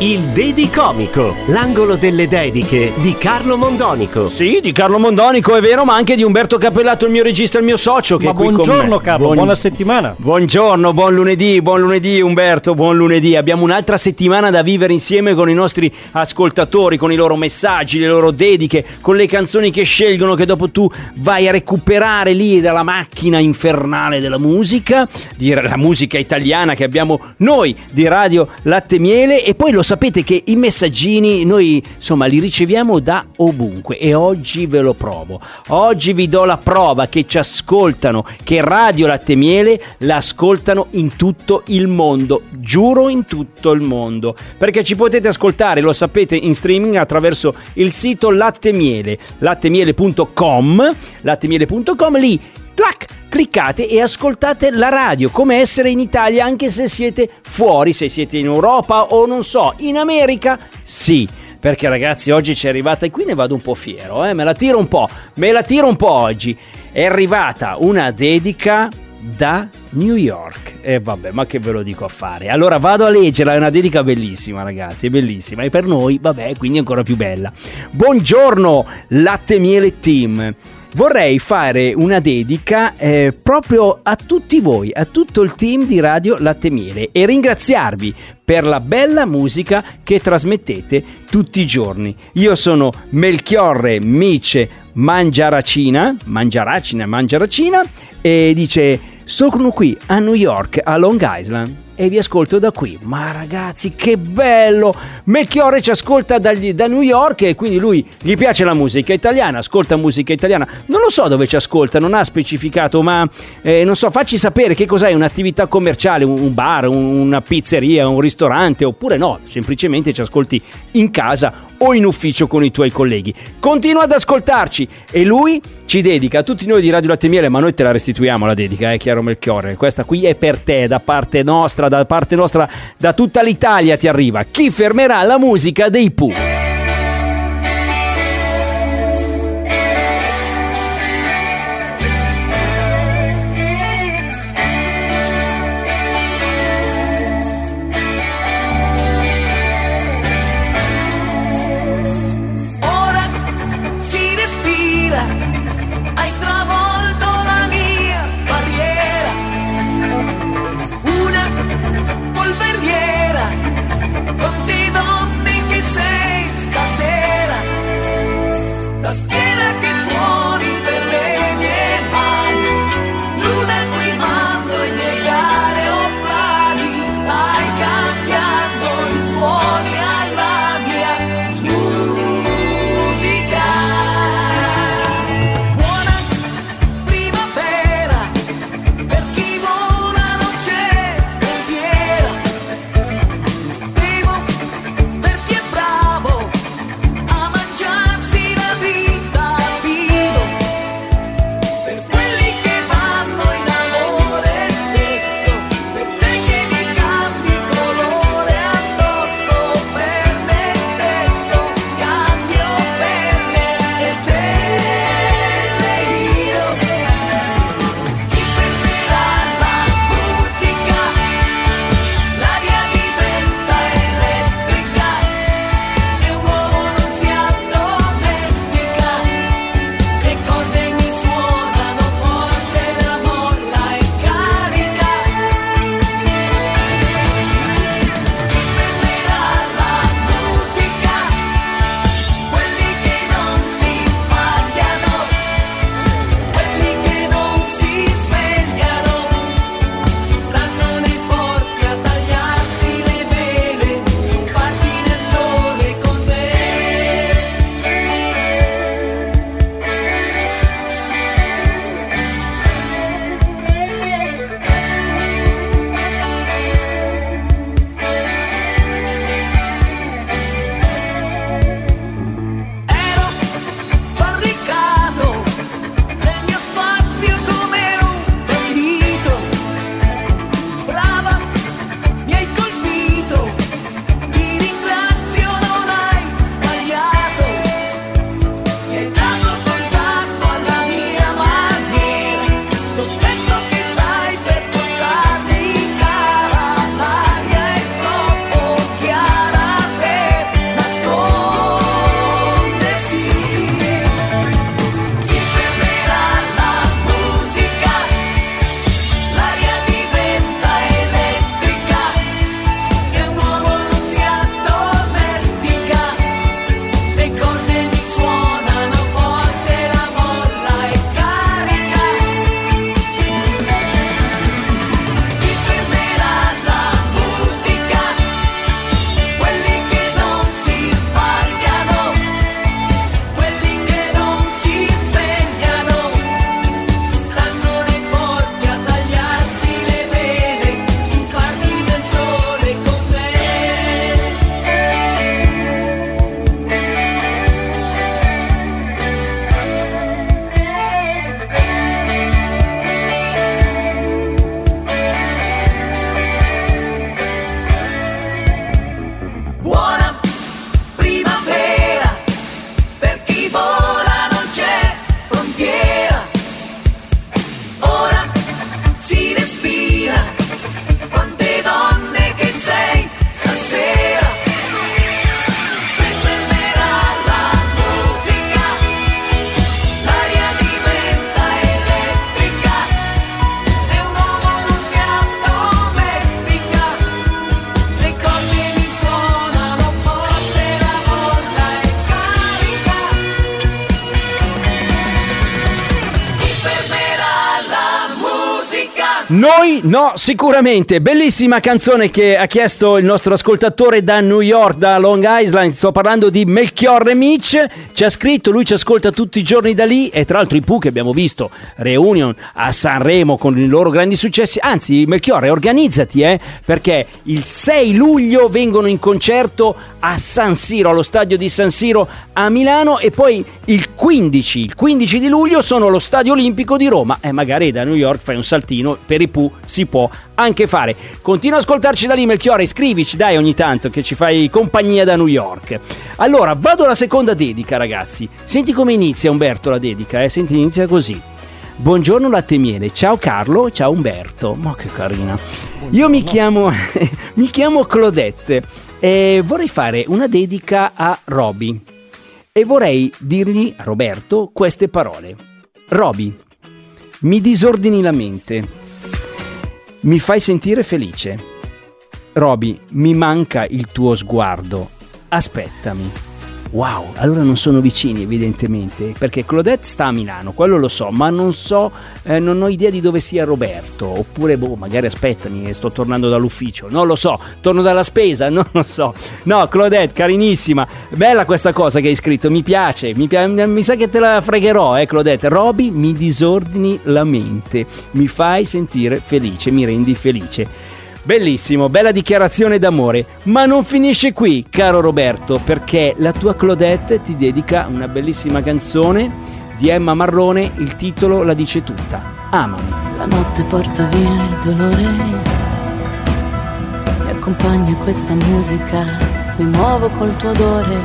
Il Dedicomico, l'angolo delle dediche di Carlo Mondonico. Sì, di Carlo Mondonico è vero, ma anche di Umberto Cappellato, il mio regista, il mio socio. Che Ma è qui con buongiorno me. Carlo, Buon- buona settimana. Buongiorno, buon lunedì, buon lunedì Umberto, buon lunedì. Abbiamo un'altra settimana da vivere insieme con i nostri ascoltatori, con i loro messaggi, le loro dediche, con le canzoni che scelgono che dopo tu vai a recuperare lì dalla macchina infernale della musica, di la musica italiana che abbiamo noi di Radio Latte Miele e poi lo sapete che i messaggini noi insomma li riceviamo da ovunque e oggi ve lo provo. Oggi vi do la prova che ci ascoltano, che Radio Latte Miele l'ascoltano in tutto il mondo, giuro in tutto il mondo, perché ci potete ascoltare, lo sapete, in streaming attraverso il sito Latte Miele, lattemiele.com, lattemiele.com lì Clac, cliccate e ascoltate la radio, come essere in Italia anche se siete fuori, se siete in Europa o non so, in America, sì. Perché ragazzi oggi ci è arrivata e qui ne vado un po' fiero, eh? me la tiro un po', me la tiro un po' oggi. È arrivata una dedica da New York. E vabbè, ma che ve lo dico a fare? Allora vado a leggerla, è una dedica bellissima ragazzi, è bellissima e per noi, vabbè, quindi ancora più bella. Buongiorno Latte Miele Team. Vorrei fare una dedica eh, proprio a tutti voi, a tutto il team di Radio Latte Miele e ringraziarvi per la bella musica che trasmettete tutti i giorni. Io sono Melchiorre Mice Mangiaracina, Mangiaracina, Mangiaracina e dice sono qui a New York, a Long Island e vi ascolto da qui. Ma ragazzi, che bello! Melchiorre ci ascolta dagli- da New York e quindi lui gli piace la musica italiana, ascolta musica italiana. Non lo so dove ci ascolta, non ha specificato, ma eh, non so, facci sapere che cos'è un'attività commerciale, un, bar, un- una pizzeria, un ristorante, oppure no, semplicemente ci ascolti in casa o in ufficio con i tuoi colleghi. Continua ad ascoltarci e lui ci dedica a tutti noi di Radio Latte Miele, ma noi te la restituiamo la dedica, eh, chiaro Melchiorre. Questa qui è per te, da parte nostra, da parte nostra, da tutta l'Italia ti arriva. Chi fermerà la musica dei Pooh? Noi no, sicuramente. Bellissima canzone che ha chiesto il nostro ascoltatore da New York, da Long Island. Sto parlando di Melchiorre Mitch. Ci ha scritto, lui ci ascolta tutti i giorni da lì. E tra l'altro i Pooh che abbiamo visto, Reunion a Sanremo con i loro grandi successi. Anzi, Melchiorre, organizzati, eh, perché il 6 luglio vengono in concerto a San Siro, allo stadio di San Siro a Milano. E poi il 15, il 15 di luglio sono allo stadio olimpico di Roma. E magari da New York fai un saltino per i Pooh si può anche fare. Continua a ascoltarci da lì, Melchiorre, scrivici dai ogni tanto che ci fai compagnia da New York. Allora, vado alla seconda dedica, ragazzi. Senti come inizia Umberto la dedica, eh? Senti, inizia così. Buongiorno latte miele, ciao Carlo, ciao Umberto. Ma che carina. Io mi chiamo, mi chiamo Claudette e vorrei fare una dedica a Roby. E vorrei dirgli a Roberto queste parole. Roby, mi disordini la mente. Mi fai sentire felice. Roby, mi manca il tuo sguardo. Aspettami. Wow, allora non sono vicini evidentemente, perché Claudette sta a Milano, quello lo so, ma non so, eh, non ho idea di dove sia Roberto, oppure boh, magari aspettami, sto tornando dall'ufficio, non lo so, torno dalla spesa, non lo so. No, Claudette, carinissima, bella questa cosa che hai scritto, mi piace, mi, pi- mi sa che te la fregherò, eh Claudette. Roby, mi disordini la mente, mi fai sentire felice, mi rendi felice. Bellissimo, bella dichiarazione d'amore, ma non finisce qui, caro Roberto, perché la tua Claudette ti dedica una bellissima canzone di Emma Marrone, il titolo la dice tutta. Amami. La notte porta via il dolore, mi accompagna questa musica, mi muovo col tuo odore,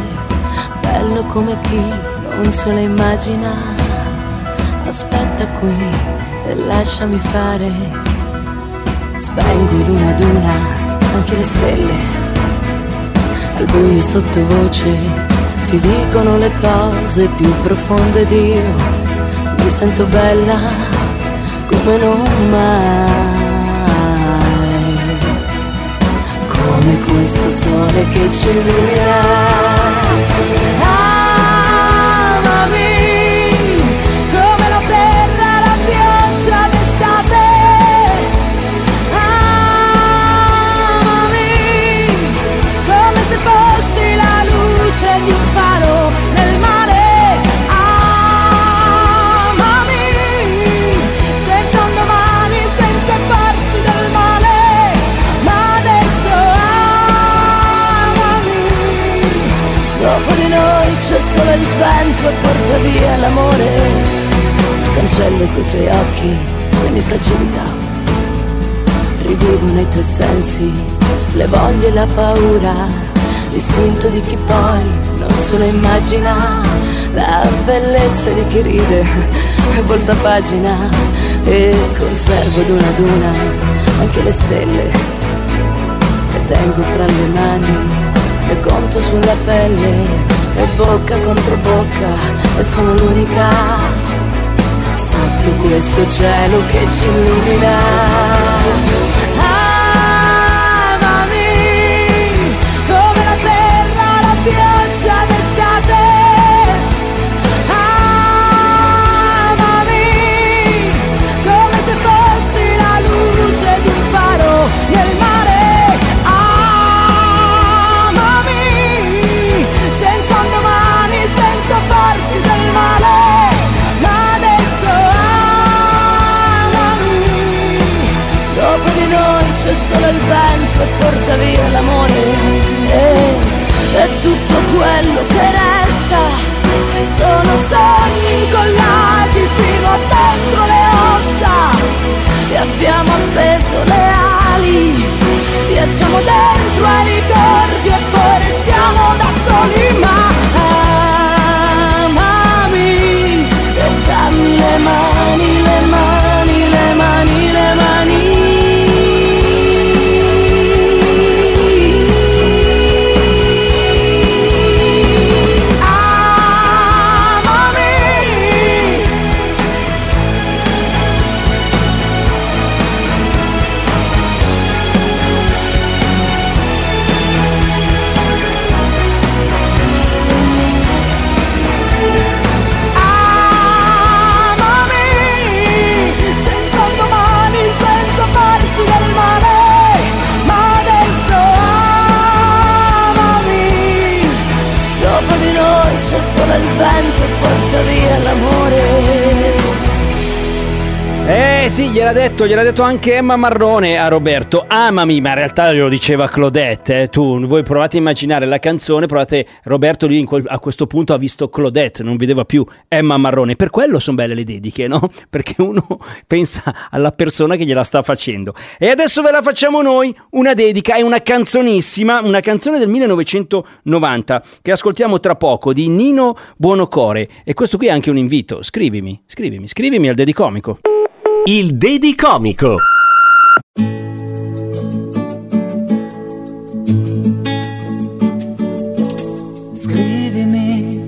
bello come chi non se lo immagina. Aspetta qui e lasciami fare Spengo ad una ad una anche le stelle. Al buio sottovoce si dicono le cose più profonde di io. Mi sento bella come non mai. Come questo sole che ci illumina. Cancello coi tuoi occhi le mie fragilità. Rivivo nei tuoi sensi le voglie e la paura, l'istinto di chi poi non se lo immagina, la bellezza di chi ride e volta pagina e conservo ad una ad una anche le stelle, le tengo fra le mani, le conto sulla pelle e bocca contro bocca e sono l'unica sotto questo cielo che ci illumina. Sì, gliel'ha detto, gliel'ha detto anche Emma Marrone a Roberto. Amami, ma in realtà glielo diceva Claudette. eh. Tu, voi provate a immaginare la canzone, provate. Roberto lì quel- a questo punto ha visto Claudette, non vedeva più Emma Marrone. Per quello sono belle le dediche, no? Perché uno pensa alla persona che gliela sta facendo. E adesso ve la facciamo noi. Una dedica, è una canzonissima, una canzone del 1990 che ascoltiamo tra poco di Nino Buonocore. E questo qui è anche un invito. Scrivimi, scrivimi, scrivimi al Dedicomico. Il Dedicomico. Scrivimi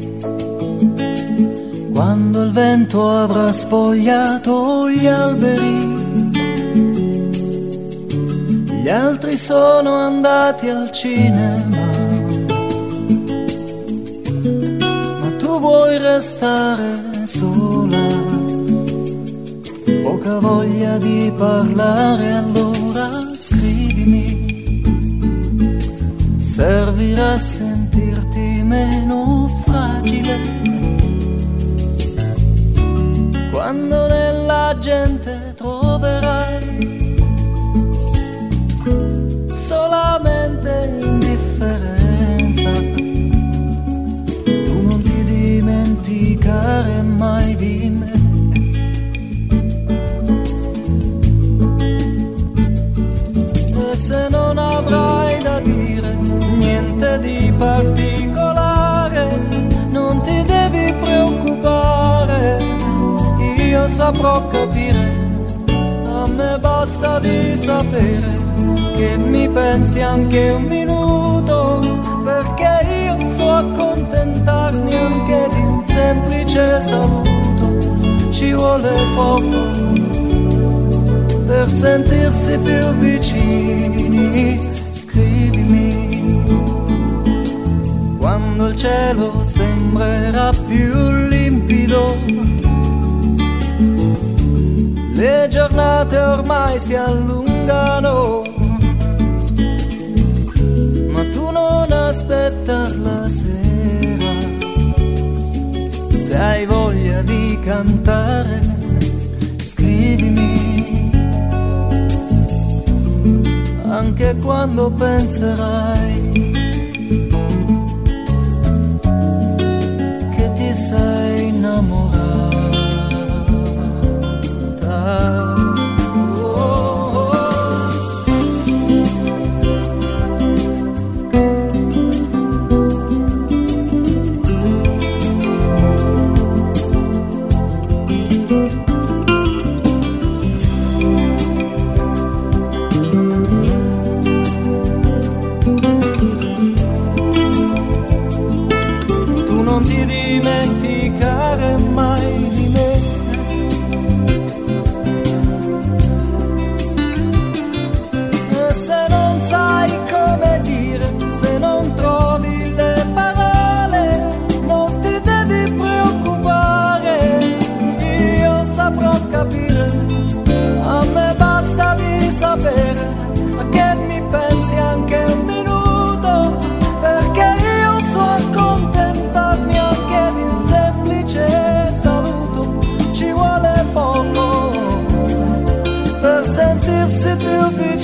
quando il vento avrà spogliato gli alberi. Gli altri sono andati al cinema, ma tu vuoi restare sola. Poca voglia di parlare, allora scrivimi. Servirà a sentirti meno fragile. Quando nella gente troverai solamente indifferenza. Tu non ti dimenticare mai di saprò capire, a me basta di sapere che mi pensi anche un minuto, perché io so accontentarmi anche di un semplice saluto, ci vuole poco per sentirsi più vicini. Scrivimi quando il cielo sembrerà più limpido. Le giornate ormai si allungano, ma tu non aspettar la sera. Se hai voglia di cantare, scrivimi. anche quando penserai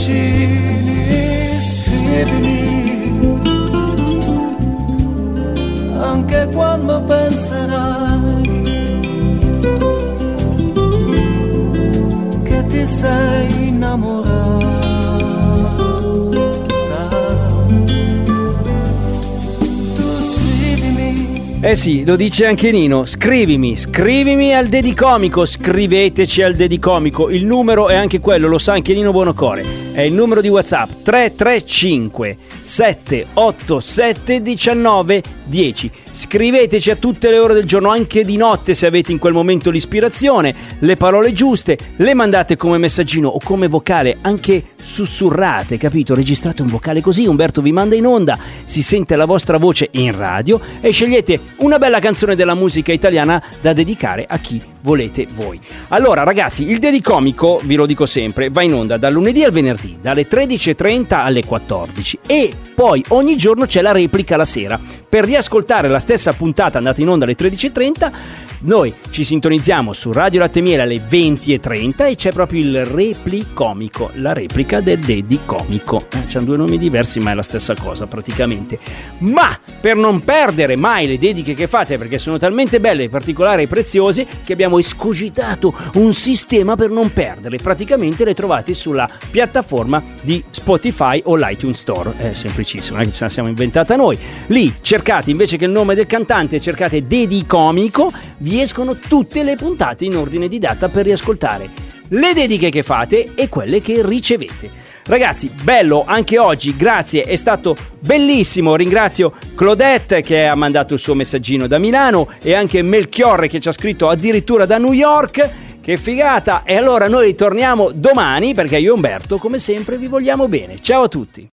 vicini, scrivimi anche quando penserai che ti sei innamorata. Eh sì, lo dice anche Nino. Scrivimi, scrivimi al Dedicomico, scriveteci al Dedicomico. Il numero è anche quello, lo sa anche Nino Buonocore. È il numero di WhatsApp 335 787 19 10. Scriveteci a tutte le ore del giorno, anche di notte se avete in quel momento l'ispirazione, le parole giuste, le mandate come messaggino o come vocale, anche sussurrate, capito? Registrate un vocale così, Umberto vi manda in onda, si sente la vostra voce in radio e scegliete una bella canzone della musica italiana da dedicare a chi volete voi. Allora ragazzi, il Dedicomico, vi lo dico sempre, va in onda dal lunedì al venerdì, dalle 13.30 alle 14 e poi ogni giorno c'è la replica la sera. Per riascoltare la stessa puntata andata in onda alle 13.30, noi ci sintonizziamo su Radio Latte Miele alle 20.30 e c'è proprio il Replicomico, la replica del Dedicomico. Eh, c'hanno due nomi diversi ma è la stessa cosa praticamente. Ma per non perdere mai le dediche che fate, perché sono talmente belle, particolari e preziose, che abbiamo escogitato un sistema per non perderle. Praticamente le trovate sulla piattaforma di Spotify o l'iTunes Store. È semplicissimo, che ce la siamo inventata noi. Lì cercate invece che il nome del cantante, cercate Dedicomico, vi escono tutte le puntate in ordine di data per riascoltare le dediche che fate e quelle che ricevete. Ragazzi, bello anche oggi, grazie, è stato bellissimo. Ringrazio Claudette che ha mandato il suo messaggino da Milano e anche Melchiorre che ci ha scritto addirittura da New York. Che figata! E allora noi torniamo domani perché io e Umberto, come sempre, vi vogliamo bene. Ciao a tutti!